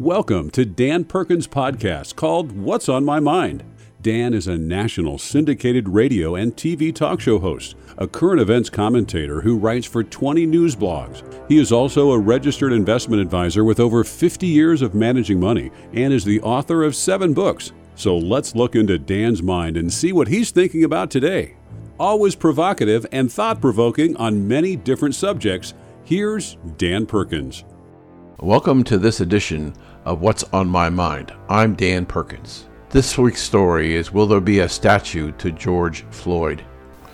Welcome to Dan Perkins' podcast called What's on My Mind. Dan is a national syndicated radio and TV talk show host, a current events commentator who writes for 20 news blogs. He is also a registered investment advisor with over 50 years of managing money and is the author of seven books. So let's look into Dan's mind and see what he's thinking about today. Always provocative and thought provoking on many different subjects, here's Dan Perkins. Welcome to this edition of What's on My Mind. I'm Dan Perkins. This week's story is Will there be a statue to George Floyd?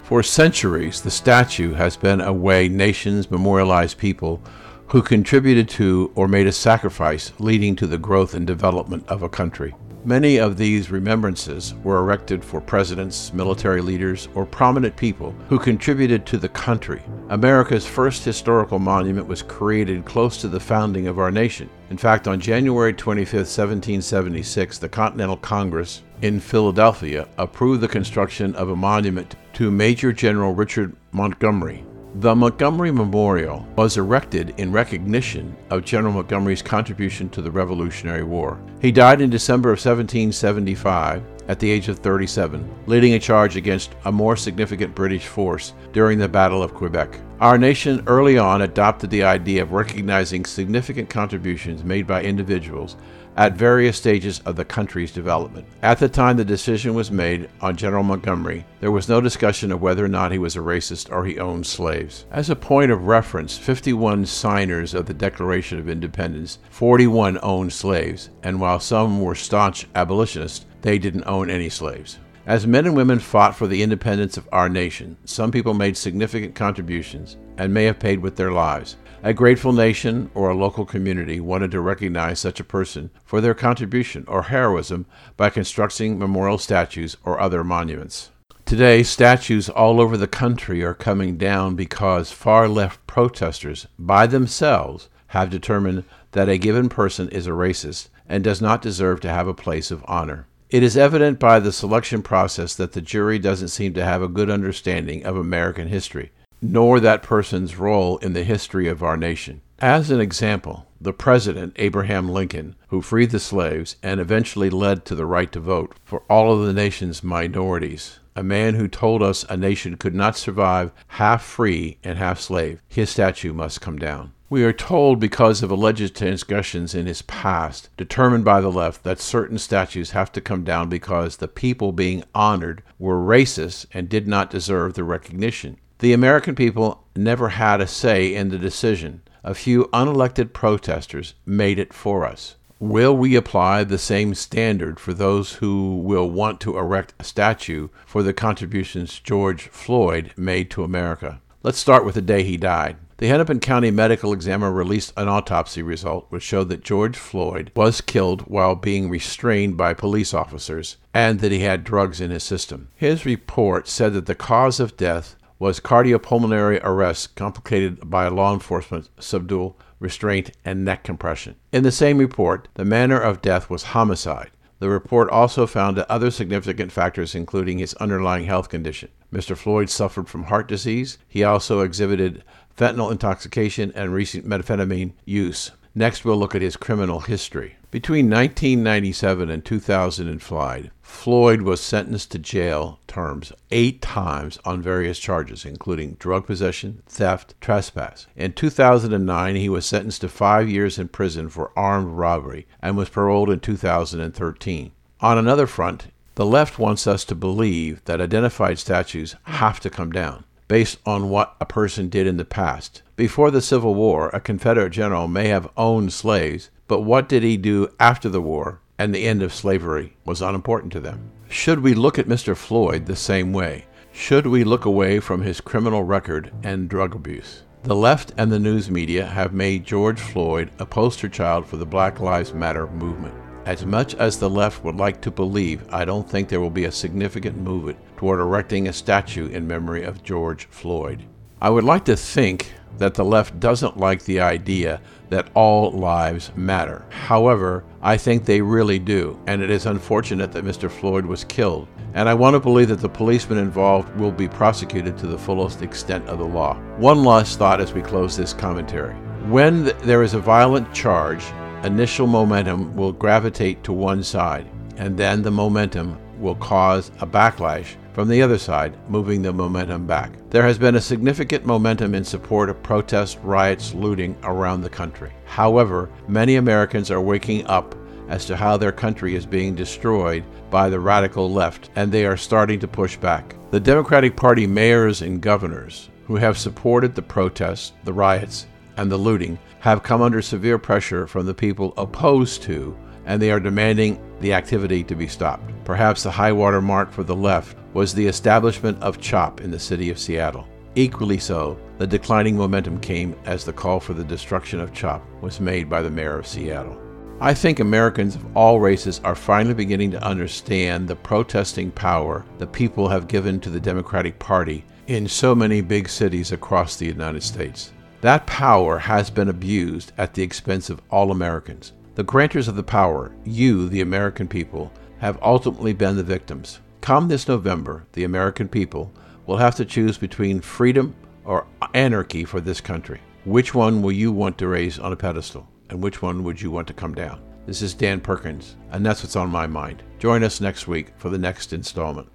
For centuries, the statue has been a way nations memorialize people who contributed to or made a sacrifice leading to the growth and development of a country. Many of these remembrances were erected for presidents, military leaders, or prominent people who contributed to the country. America's first historical monument was created close to the founding of our nation. In fact, on January 25, 1776, the Continental Congress in Philadelphia approved the construction of a monument to Major General Richard Montgomery, the Montgomery Memorial was erected in recognition of General Montgomery's contribution to the Revolutionary War. He died in December of 1775 at the age of 37, leading a charge against a more significant British force during the Battle of Quebec. Our nation early on adopted the idea of recognizing significant contributions made by individuals at various stages of the country's development. At the time the decision was made on General Montgomery, there was no discussion of whether or not he was a racist or he owned slaves. As a point of reference, 51 signers of the Declaration of Independence, 41 owned slaves, and while some were staunch abolitionists, they didn't own any slaves. As men and women fought for the independence of our nation, some people made significant contributions and may have paid with their lives. A grateful nation or a local community wanted to recognize such a person for their contribution or heroism by constructing memorial statues or other monuments. Today, statues all over the country are coming down because far left protesters, by themselves, have determined that a given person is a racist and does not deserve to have a place of honor. It is evident by the selection process that the jury doesn't seem to have a good understanding of American history nor that person's role in the history of our nation. As an example, the President, Abraham Lincoln, who freed the slaves and eventually led to the right to vote for all of the nation's minorities, a man who told us a nation could not survive half free and half slave, his statue must come down. We are told because of alleged transgressions in his past, determined by the left, that certain statues have to come down because the people being honored were racist and did not deserve the recognition. The American people never had a say in the decision. A few unelected protesters made it for us. Will we apply the same standard for those who will want to erect a statue for the contributions George Floyd made to America? Let's start with the day he died. The Hennepin County Medical Examiner released an autopsy result which showed that George Floyd was killed while being restrained by police officers and that he had drugs in his system. His report said that the cause of death was cardiopulmonary arrest complicated by law enforcement subdual, restraint, and neck compression. In the same report, the manner of death was homicide. The report also found other significant factors, including his underlying health condition. Mr. Floyd suffered from heart disease. He also exhibited fentanyl intoxication and recent methamphetamine use. Next, we'll look at his criminal history. Between 1997 and 2005, Floyd was sentenced to jail terms eight times on various charges, including drug possession, theft, trespass. In 2009, he was sentenced to five years in prison for armed robbery and was paroled in 2013. On another front, the left wants us to believe that identified statues have to come down based on what a person did in the past. Before the Civil War, a Confederate general may have owned slaves, but what did he do after the war and the end of slavery was unimportant to them? Should we look at Mr. Floyd the same way? Should we look away from his criminal record and drug abuse? The left and the news media have made George Floyd a poster child for the Black Lives Matter movement. As much as the left would like to believe, I don't think there will be a significant movement toward erecting a statue in memory of George Floyd. I would like to think that the left doesn't like the idea that all lives matter. However, I think they really do, and it is unfortunate that Mr. Floyd was killed. And I want to believe that the policemen involved will be prosecuted to the fullest extent of the law. One last thought as we close this commentary. When there is a violent charge initial momentum will gravitate to one side, and then the momentum will cause a backlash from the other side, moving the momentum back. There has been a significant momentum in support of protests, riots, looting around the country. However, many Americans are waking up as to how their country is being destroyed by the radical left, and they are starting to push back. The Democratic Party mayors and governors who have supported the protests, the riots, and the looting have come under severe pressure from the people opposed to, and they are demanding the activity to be stopped. Perhaps the high water mark for the left was the establishment of CHOP in the city of Seattle. Equally so, the declining momentum came as the call for the destruction of CHOP was made by the mayor of Seattle. I think Americans of all races are finally beginning to understand the protesting power the people have given to the Democratic Party in so many big cities across the United States. That power has been abused at the expense of all Americans. The grantors of the power, you, the American people, have ultimately been the victims. Come this November, the American people will have to choose between freedom or anarchy for this country. Which one will you want to raise on a pedestal? and which one would you want to come down? This is Dan Perkins, and that's what's on my mind. Join us next week for the next installment.